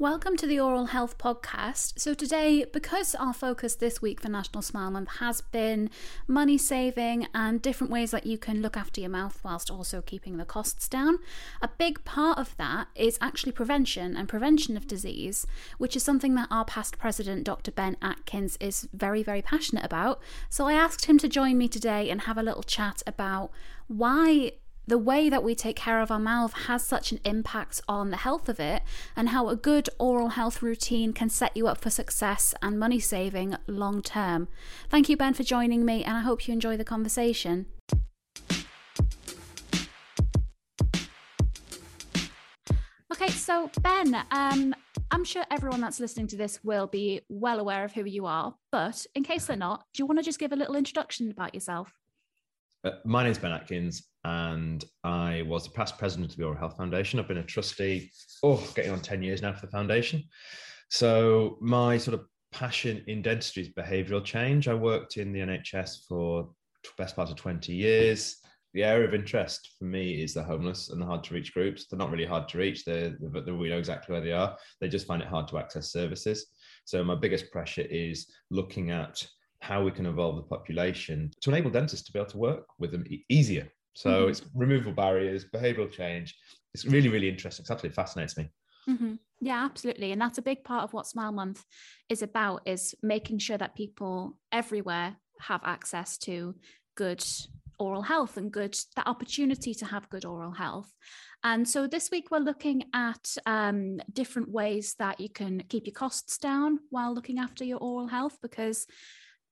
Welcome to the Oral Health Podcast. So, today, because our focus this week for National Smile Month has been money saving and different ways that you can look after your mouth whilst also keeping the costs down, a big part of that is actually prevention and prevention of disease, which is something that our past president, Dr. Ben Atkins, is very, very passionate about. So, I asked him to join me today and have a little chat about why the way that we take care of our mouth has such an impact on the health of it, and how a good oral health routine can set you up for success and money saving long term. Thank you, Ben, for joining me, and I hope you enjoy the conversation. Okay, so Ben, um, I'm sure everyone that's listening to this will be well aware of who you are, but in case they're not, do you want to just give a little introduction about yourself? Uh, my name is Ben Atkins, and I was the past president of the Oral Health Foundation. I've been a trustee, oh, getting on 10 years now for the foundation. So, my sort of passion in dentistry is behavioural change. I worked in the NHS for the best part of 20 years. The area of interest for me is the homeless and the hard to reach groups. They're not really hard to reach, they're, they're, we know exactly where they are. They just find it hard to access services. So, my biggest pressure is looking at how we can evolve the population to enable dentists to be able to work with them e- easier. So mm-hmm. it's removal barriers, behavioral change. It's really, really interesting. It absolutely fascinates me. Mm-hmm. Yeah, absolutely. And that's a big part of what Smile Month is about is making sure that people everywhere have access to good oral health and good that opportunity to have good oral health. And so this week we're looking at um, different ways that you can keep your costs down while looking after your oral health because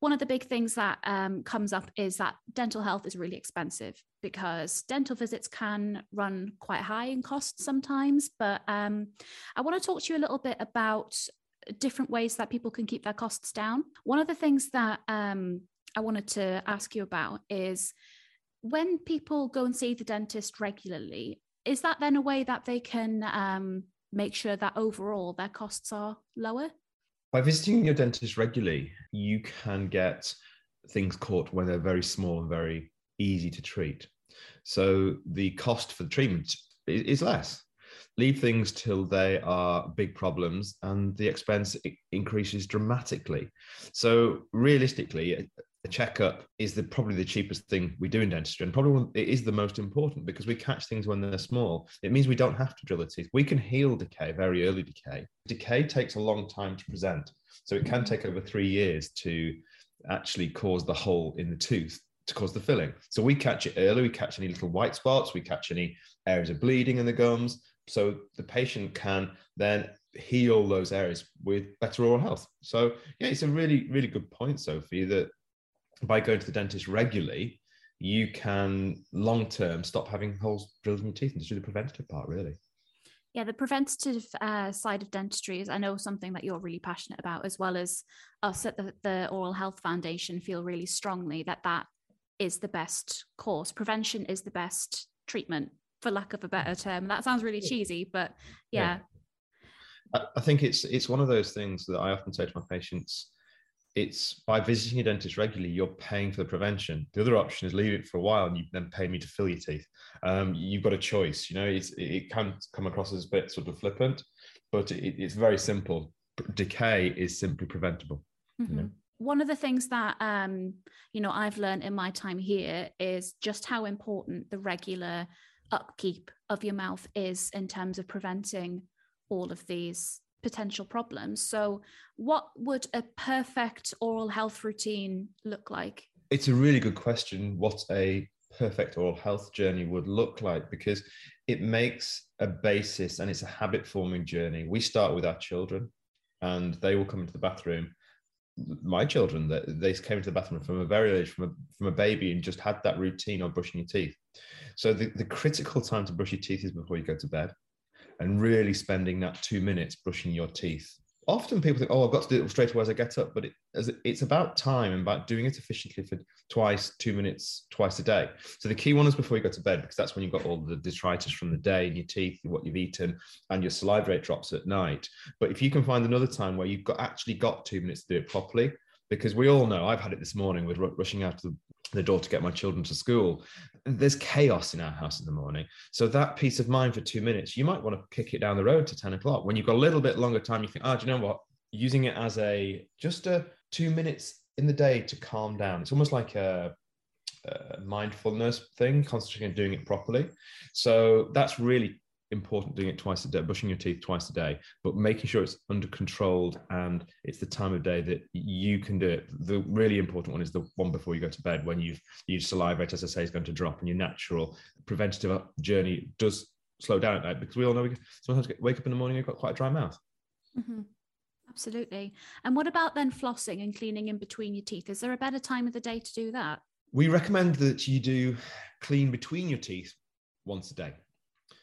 one of the big things that um, comes up is that dental health is really expensive because dental visits can run quite high in cost sometimes. But um, I want to talk to you a little bit about different ways that people can keep their costs down. One of the things that um, I wanted to ask you about is when people go and see the dentist regularly, is that then a way that they can um, make sure that overall their costs are lower? By visiting your dentist regularly, you can get things caught when they're very small and very easy to treat. So the cost for the treatment is less. Leave things till they are big problems and the expense increases dramatically. So realistically, a checkup is the probably the cheapest thing we do in dentistry and probably it is the most important because we catch things when they're small. It means we don't have to drill the teeth. We can heal decay very early decay. Decay takes a long time to present so it can mm-hmm. take over three years to actually cause the hole in the tooth to cause the filling. So we catch it early we catch any little white spots we catch any areas of bleeding in the gums so the patient can then heal those areas with better oral health. So yeah it's a really really good point sophie that by going to the dentist regularly, you can long term stop having holes drilled in your teeth and just do the preventative part, really. Yeah, the preventative uh, side of dentistry is, I know, something that you're really passionate about, as well as us at the, the Oral Health Foundation feel really strongly that that is the best course. Prevention is the best treatment, for lack of a better term. That sounds really cheesy, but yeah. yeah. I think it's it's one of those things that I often say to my patients it's by visiting a dentist regularly, you're paying for the prevention. The other option is leave it for a while and you then pay me to fill your teeth. Um, you've got a choice. You know, it can come across as a bit sort of flippant, but it, it's very simple. Decay is simply preventable. Mm-hmm. You know? One of the things that um, you know I've learned in my time here is just how important the regular upkeep of your mouth is in terms of preventing all of these potential problems. So, what would a perfect oral health routine look like? It's a really good question. What a perfect oral health journey would look like because it makes a basis and it's a habit forming journey. We start with our children and they will come into the bathroom. My children, they came into the bathroom from a very age, from a, from a baby, and just had that routine of brushing your teeth. So the, the critical time to brush your teeth is before you go to bed and really spending that two minutes brushing your teeth. Often people think, oh, I've got to do it straight away as I get up, but it, it's about time and about doing it efficiently for twice, two minutes, twice a day. So the key one is before you go to bed, because that's when you've got all the detritus from the day in your teeth, what you've eaten, and your salivate drops at night. But if you can find another time where you've got actually got two minutes to do it properly, because we all know I've had it this morning with rushing out of the door to get my children to school. There's chaos in our house in the morning. So that peace of mind for two minutes, you might want to kick it down the road to 10 o'clock. When you've got a little bit longer time, you think, oh, do you know what? Using it as a just a two minutes in the day to calm down. It's almost like a, a mindfulness thing, concentrating on doing it properly. So that's really important doing it twice a day, brushing your teeth twice a day, but making sure it's under controlled and it's the time of day that you can do it. The really important one is the one before you go to bed when you've used salivate, as I say, is going to drop and your natural preventative journey does slow down at night because we all know we sometimes get, wake up in the morning and you've got quite a dry mouth. Mm-hmm. Absolutely. And what about then flossing and cleaning in between your teeth? Is there a better time of the day to do that? We recommend that you do clean between your teeth once a day.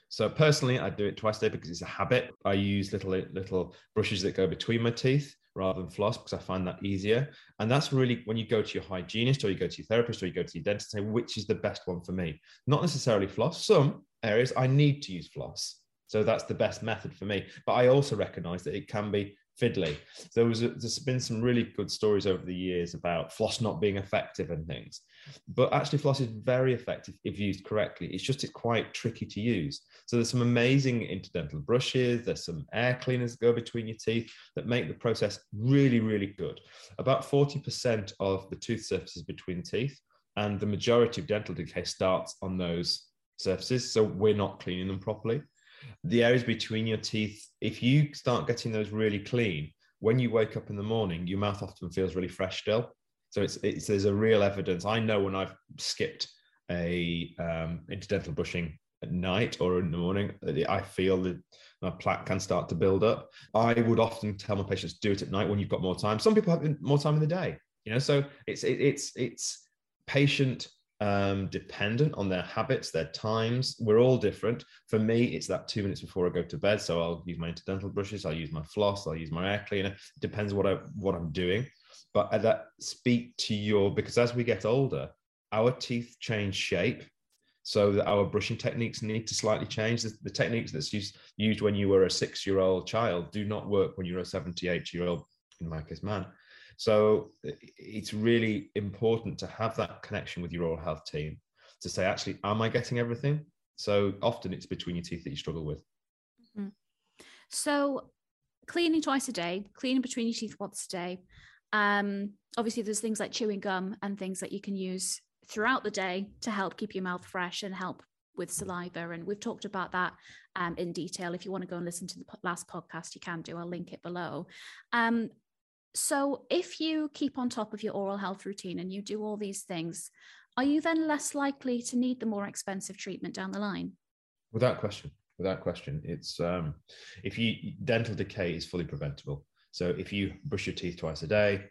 So personally, I do it twice a day because it's a habit. I use little little brushes that go between my teeth rather than floss because I find that easier. And that's really when you go to your hygienist or you go to your therapist or you go to your dentist, say which is the best one for me. Not necessarily floss. Some areas I need to use floss. So that's the best method for me. But I also recognize that it can be fiddly. There was a, there's been some really good stories over the years about floss not being effective and things, but actually floss is very effective if used correctly. It's just it's quite tricky to use. So there's some amazing interdental brushes. There's some air cleaners that go between your teeth that make the process really really good. About 40% of the tooth surfaces between teeth, and the majority of dental decay starts on those surfaces. So we're not cleaning them properly the areas between your teeth, if you start getting those really clean, when you wake up in the morning, your mouth often feels really fresh still. So it's, it's there's a real evidence. I know when I've skipped a um, interdental brushing at night or in the morning, I feel that my plaque can start to build up. I would often tell my patients do it at night when you've got more time. Some people have more time in the day, you know. So it's it, it's it's patient um, dependent on their habits, their times. We're all different. For me, it's that two minutes before I go to bed. So I'll use my interdental brushes, I'll use my floss, I'll use my air cleaner. It depends what I what I'm doing. But that speak to your because as we get older, our teeth change shape. So that our brushing techniques need to slightly change. The, the techniques that's used, used when you were a six-year-old child do not work when you're a 78-year-old, in my case, man. So it's really important to have that connection with your oral health team to say, actually, am I getting everything? So often it's between your teeth that you struggle with. Mm-hmm. So cleaning twice a day, cleaning between your teeth once a day. Um, obviously, there's things like chewing gum and things that you can use throughout the day to help keep your mouth fresh and help with saliva. And we've talked about that um, in detail. If you want to go and listen to the last podcast, you can do. I'll link it below. Um, so, if you keep on top of your oral health routine and you do all these things, are you then less likely to need the more expensive treatment down the line? Without question. Without question. It's um, if you dental decay is fully preventable. So, if you brush your teeth twice a day,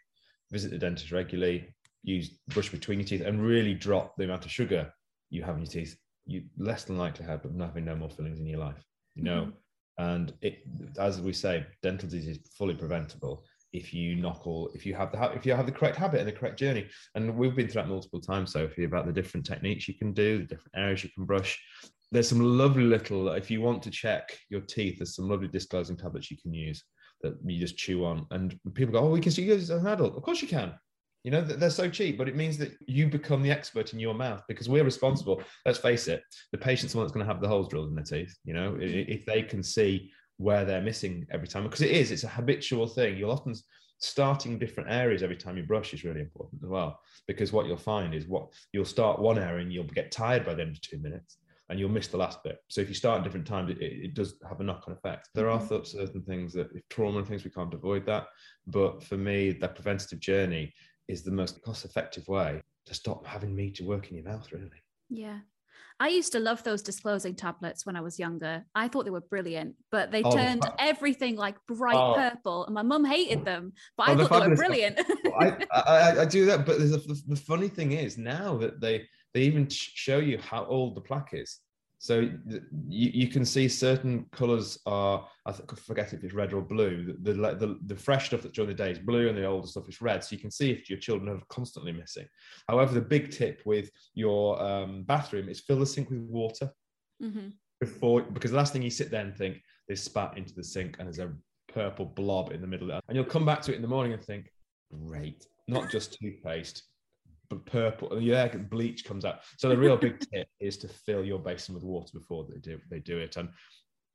visit the dentist regularly, use brush between your teeth, and really drop the amount of sugar you have in your teeth, you less than likely have having no more fillings in your life. You know, mm-hmm. and it, as we say, dental disease is fully preventable if you knock all if you have the if you have the correct habit and the correct journey and we've been through that multiple times sophie about the different techniques you can do the different areas you can brush there's some lovely little if you want to check your teeth there's some lovely disclosing tablets you can use that you just chew on. And people go oh we can see you as an adult. Of course you can. You know they're so cheap but it means that you become the expert in your mouth because we're responsible. Let's face it the patient's the one that's going to have the holes drilled in their teeth you know? If they can see where they're missing every time because it is it's a habitual thing. You'll often starting different areas every time you brush is really important as well because what you'll find is what you'll start one area and you'll get tired by the end of two minutes and you'll miss the last bit. So if you start at different times, it, it does have a knock-on effect. There are Mhm. certain things that if trauma and things we can't avoid that, but for me, that preventative journey is the most cost-effective way to stop having meat to work in your mouth. Really, Yeah. I used to love those disclosing tablets when I was younger. I thought they were brilliant, but they Oh, the turned fa- everything like bright Oh. purple, and my mum hated them. But Oh, I the thought they were brilliant. I, I, I do that, but there's a, the, the funny thing is now that they they even show you how old the plaque is. So you, you can see certain colours are I forget if it's red or blue. The, the the the fresh stuff that's during the day is blue, and the older stuff is red. So you can see if your children are constantly missing. However, the big tip with your um, bathroom is fill the sink with water Mhm. before because the last thing you sit there and think they spat into the sink and there's a purple blob in the middle. And you'll come back to it in the morning and think, great, not just toothpaste, purple. And yeah, bleach comes out. So the real big tip is to fill your basin with water before they do they do it. And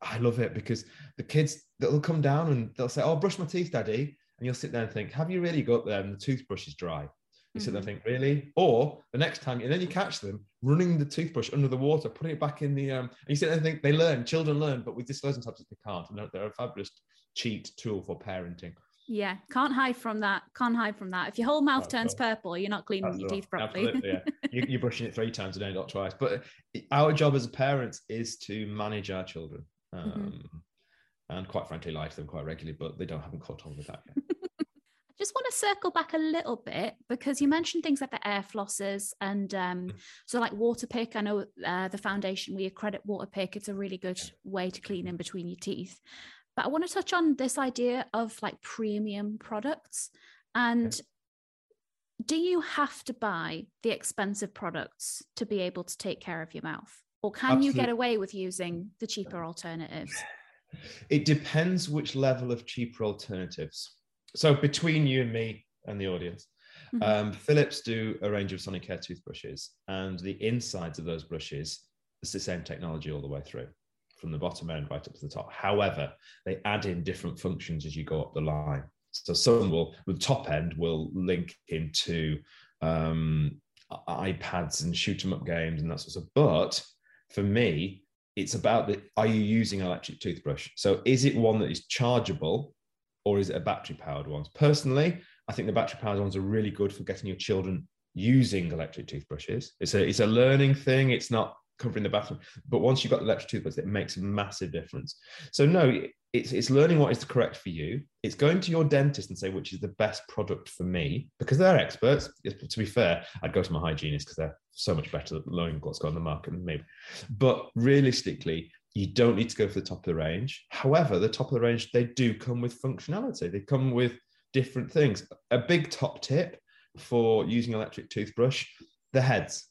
I love it because the kids they'll come down and they'll say, Oh, brush my teeth, daddy. And you'll sit there and think, Have you really got there? And the toothbrush is dry. You sit there and think, really? Or the next time, and then you catch them running the toothbrush under the water, putting it back in the. Um, and you sit there and think they learn, children learn, but with disclosing tablets, they can't. And they're a fabulous cheat tool for parenting. Yeah, can't hide from that. Can't hide from that. If your whole mouth at turns purple, you're not cleaning That's your teeth properly. Absolutely, yeah. you, you're brushing it three times a day, not twice. But our job as parents is to manage our children. Um, Mhm. And quite frankly, lie to them quite regularly, but they don't haven't caught on with that yet. I just want to circle back a little bit because you mentioned things like the air flossers and um, Mm. so like Waterpik. I know uh, the foundation we accredit Waterpik. It's a really good way to clean in between your teeth. But I want to touch on this idea of like premium products and. Do you have to buy the expensive products to be able to take care of your mouth? Or can you get away with using the cheaper alternatives? It depends which level of cheaper alternatives. So between you and me and the audience, Mhm. um, Philips do a range of Sonicare toothbrushes, and the insides of those brushes is the same technology all the way through, from the bottom end right up to the top. However, they add in different functions as you go up the line. So some will, the top end will link into um, iPads and shoot 'em up games and that sort of. But for me, it's about the are you using an electric toothbrush? So is it one that is chargeable or is it a battery powered one? Personally, I think the battery powered ones are really good for getting your children using electric toothbrushes. It's a it's a learning thing. It's not covering the bathroom, but once you've got the electric toothbrush, it makes a massive difference. So no, it's it's learning what is correct for you. It's going to your dentist and say which is the best product for me because they're experts. To be fair, I'd go to my hygienist because they're so much better at knowing what's going on the market than me. But realistically, you don't need to go for the top of the range. However, the top of the range, they do come with functionality. They come with different things. A big top tip for using electric toothbrush, the heads.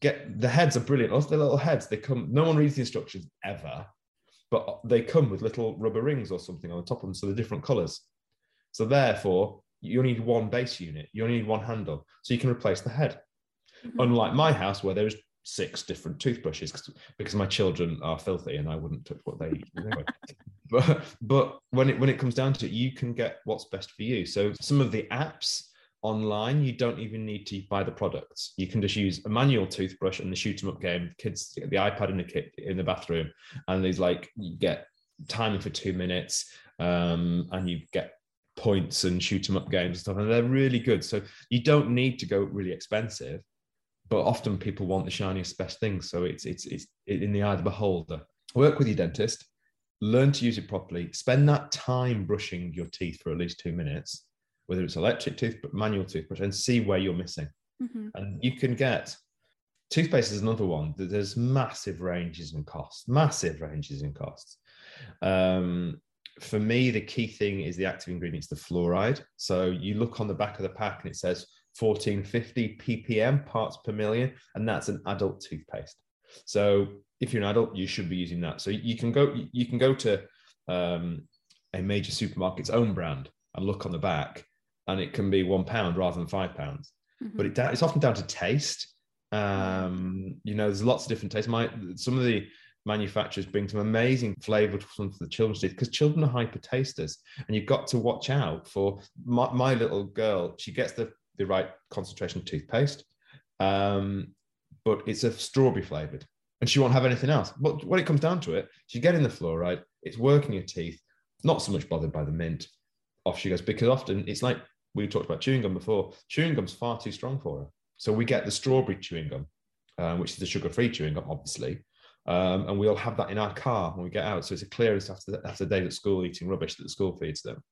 Get the heads are brilliant. Also, the little heads, they come, no one reads the instructions ever, but they come with little rubber rings or something on the top of them, so they're different colors. So therefore, you only need one base unit, you only need one handle, so you can replace the head Mhm. unlike my house where there's six different toothbrushes because my children are filthy and I wouldn't touch what they eat anyway. but but when it when it comes down to it, you can get what's best for you. So some of the apps online, you don't even need to buy the products. You can just use a manual toothbrush and the shoot 'em up game. Kids get the iPad in the kit in the bathroom, and there's like you get timing for two minutes, um, and you get points and shoot 'em up games and stuff, and they're really good. So you don't need to go really expensive but often people want the shiniest best things so it's it's it's in the eye of the beholder work with your dentist learn to use it properly spend that time brushing your teeth for at least two minutes whether it's electric tooth manual toothbrush and see where you're missing. Mhm. and you can get toothpaste is another one. That there's massive ranges in costs massive ranges in costs. Um, for me the key thing is the active ingredients the fluoride. So you look on the back of the pack and it says 1450 ppm parts per million and that's an adult toothpaste. So if you're an adult you should be using that. So you can go you can go to um, a major supermarket's own brand and look on the back and it can be one pound rather than five pounds but Mhm. it, it's often down to taste. Um, you know, there's lots of different tastes. My some of the manufacturers bring some amazing flavor to some of the children's teeth because children are hyper tasters, and you've got to watch out for my, my little girl. She gets the the right concentration of toothpaste, um, but it's a strawberry flavored. and she won't have anything else. But when it comes down to it, she's getting the fluoride, it's working her teeth, not so much bothered by the mint. Off she goes because often it's like we talked about chewing gum before. Chewing gum's far too strong for her. So we get the strawberry chewing gum, um, which is the sugar-free chewing gum, obviously. Um, and we all have that in our car when we get out. So it's a clearance after after days at school eating rubbish that the school feeds them.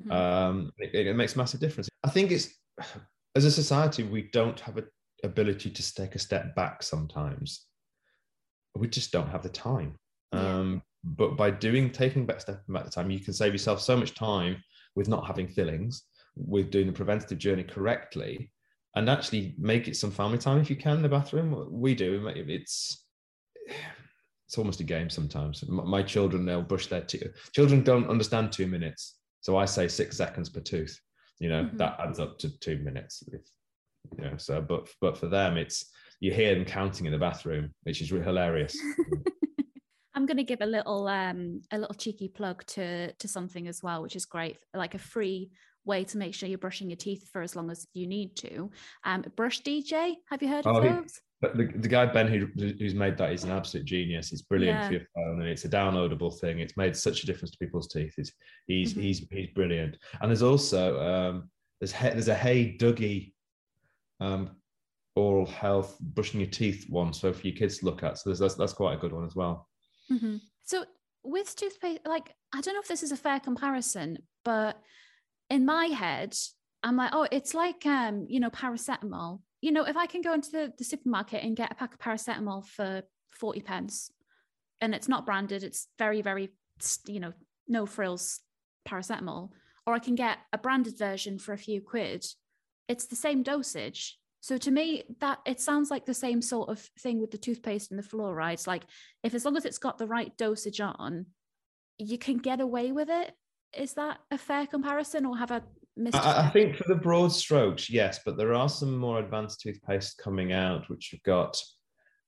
Mm-hmm. Um, it, it, makes massive difference. I think it's as a society we don't have a ability to take a step back sometimes. We just don't have the time. Yeah. Um, but by doing taking back step back the time, you can save yourself so much time with not having fillings, with doing the preventative journey correctly, and actually make it some family time if you can in the bathroom. We do. It's it's almost a game sometimes. My children they'll brush their teeth. Children don't understand two minutes, so I say six seconds per tooth. You know mm-hmm. that adds up to two minutes. If, you know, so but but for them, it's you hear them counting in the bathroom, which is hilarious. I'm going to give a little um, a little cheeky plug to to something as well, which is great, like a free way to make sure you're brushing your teeth for as long as you need to. Um, Brush DJ, have you heard oh, of those? the, the guy Ben who, who's made that is an absolute genius. It's brilliant yeah. for your phone, and it's a downloadable thing. It's made such a difference to people's teeth. It's, he's mm-hmm. he's he's brilliant. And there's also um, there's there's a Hey Duggee um, oral health brushing your teeth one, so for your kids to look at. So that's that's quite a good one as well. Mm-hmm. So with toothpaste, like I don't know if this is a fair comparison, but in my head, I'm like, oh, it's like um, you know, paracetamol. You know, if I can go into the, the supermarket and get a pack of paracetamol for 40 pence and it's not branded, it's very, very, you know, no frills paracetamol, or I can get a branded version for a few quid, it's the same dosage. So to me, that it sounds like the same sort of thing with the toothpaste and the fluorides. Like if as long as it's got the right dosage on, you can get away with it. Is that a fair comparison, or have I missed? I, I think for the broad strokes, yes, but there are some more advanced toothpaste coming out which have got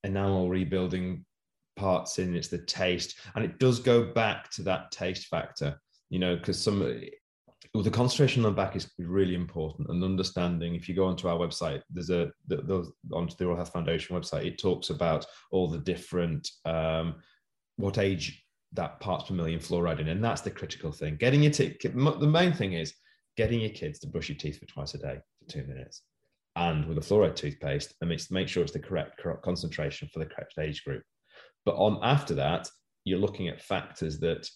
enamel rebuilding parts in. It's the taste, and it does go back to that taste factor. You know, because some well, the concentration on the back is really important and understanding if you go onto our website there's a the, the, onto the oral health foundation website it talks about all the different um, what age that parts per million fluoride in and that's the critical thing getting your teeth the main thing is getting your kids to brush your teeth for twice a day for two minutes and with a fluoride toothpaste and make, make sure it's the correct, correct concentration for the correct age group but on after that you're looking at factors that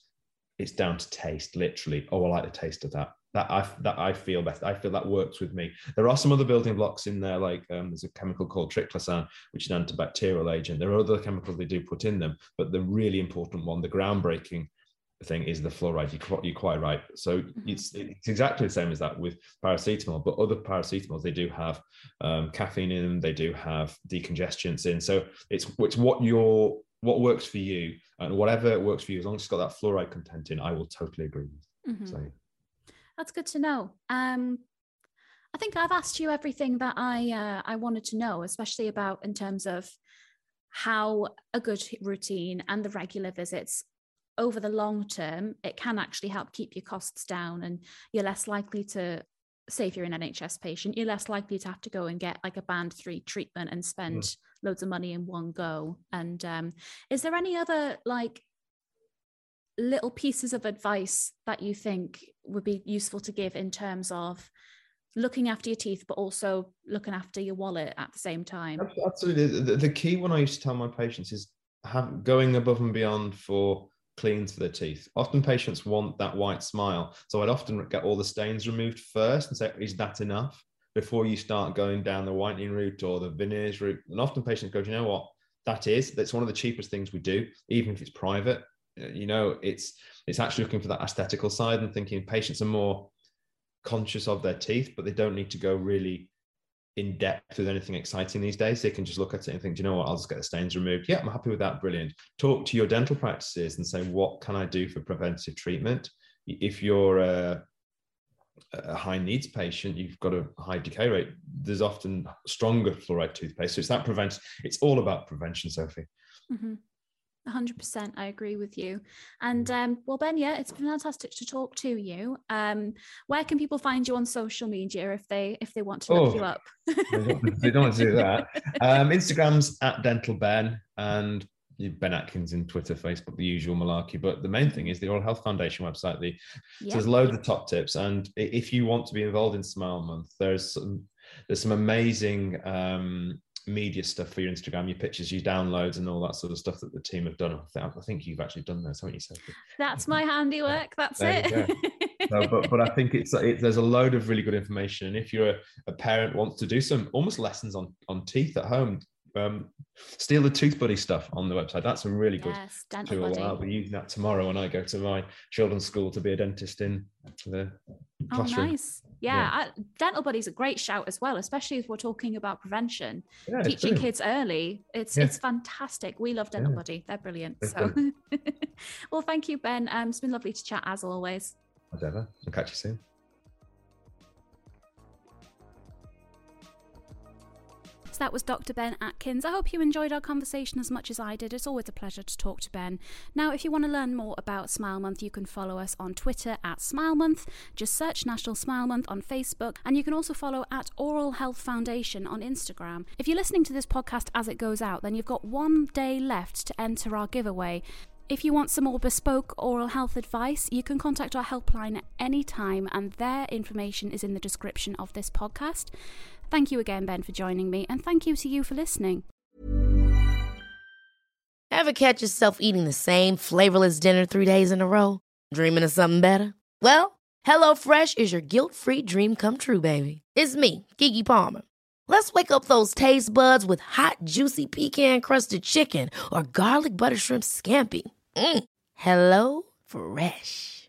it's down to taste, literally. Oh, I like the taste of that. That I that I feel better. I feel that works with me. There are some other building blocks in there, like um, there's a chemical called triclosan, which is an antibacterial agent. There are other chemicals they do put in them, but the really important one, the groundbreaking thing, is the fluoride. You're, you're quite right. So mm-hmm. it's it's exactly the same as that with paracetamol, but other paracetamols they do have um, caffeine in them. They do have decongestants in. So it's it's what your what works for you and whatever works for you, as long as it's got that fluoride content in, I will totally agree with. Mm-hmm. So that's good to know. Um, I think I've asked you everything that I uh, I wanted to know, especially about in terms of how a good routine and the regular visits over the long term it can actually help keep your costs down and you're less likely to say if you're an NHS patient, you're less likely to have to go and get like a band three treatment and spend mm. loads of money in one go. And um, is there any other like little pieces of advice that you think would be useful to give in terms of looking after your teeth, but also looking after your wallet at the same time? Absolutely. The, the key one I used to tell my patients is have going above and beyond for cleans for the teeth. Often patients want that white smile. So I'd often get all the stains removed first and say, is that enough? Before you start going down the whitening route or the veneers route. And often patients go, you know what? That is, that's one of the cheapest things we do, even if it's private. You know, it's it's actually looking for that aesthetical side and thinking patients are more conscious of their teeth, but they don't need to go really in depth with anything exciting these days. They can just look at it and think, you know what, I'll just get the stains removed. Yeah, I'm happy with that. Brilliant. Talk to your dental practices and say, what can I do for preventative treatment? If you're a, a high needs patient, you've got a high decay rate. There's often stronger fluoride toothpaste. So it's that prevention. It's all about prevention, Sophie. Mm-hmm. 100% i agree with you. And um, well ben yeah it's been fantastic to talk to you. Um, where can people find you on social media if they if they want to look oh, you up? they, don't, they, don't, want to do that. Um, instagram's at dental ben and Ben Atkins in Twitter, Facebook, the usual malarkey. But the main thing is the Oral Health Foundation website. The so there's loads of top tips, and if you want to be involved in Smile Month, there's some there's some amazing um, media stuff for your Instagram, your pictures, your downloads, and all that sort of stuff that the team have done. I think you've actually done those, haven't you, Sophie? That's my handiwork. That's there it. so, but but I think it's it, there's a load of really good information, and if you're a, a parent wants to do some almost lessons on on teeth at home, um, steal the tooth buddy stuff on the website. That's a really good yes, tool. Buddy. I'll be using that tomorrow when I go to my children's school to be a dentist in the oh, classroom. Oh, nice. Yeah, yeah. I, dental buddy's a great shout as well, especially if we're talking about prevention, yeah, teaching kids early. It's yeah. it's fantastic. We love dental buddy; they're brilliant. It's so, well, thank you, Ben. Um, it's been lovely to chat as always. Whatever. I'll catch you soon. That was Dr. Ben Atkins. I hope you enjoyed our conversation as much as I did. It's always a pleasure to talk to Ben. Now, if you want to learn more about Smile Month, you can follow us on Twitter at Smile Month. Just search National Smile Month on Facebook, and you can also follow at Oral Health Foundation on Instagram. If you're listening to this podcast as it goes out, then you've got one day left to enter our giveaway. If you want some more bespoke oral health advice, you can contact our helpline at any time, and their information is in the description of this podcast. Thank you again, Ben, for joining me, and thank you to you for listening. Ever catch yourself eating the same flavorless dinner three days in a row? Dreaming of something better? Well, HelloFresh is your guilt free dream come true, baby. It's me, Keke Palmer. Let's wake up those taste buds with hot, juicy pecan crusted chicken or garlic butter shrimp scampi. Mm. Hello Fresh.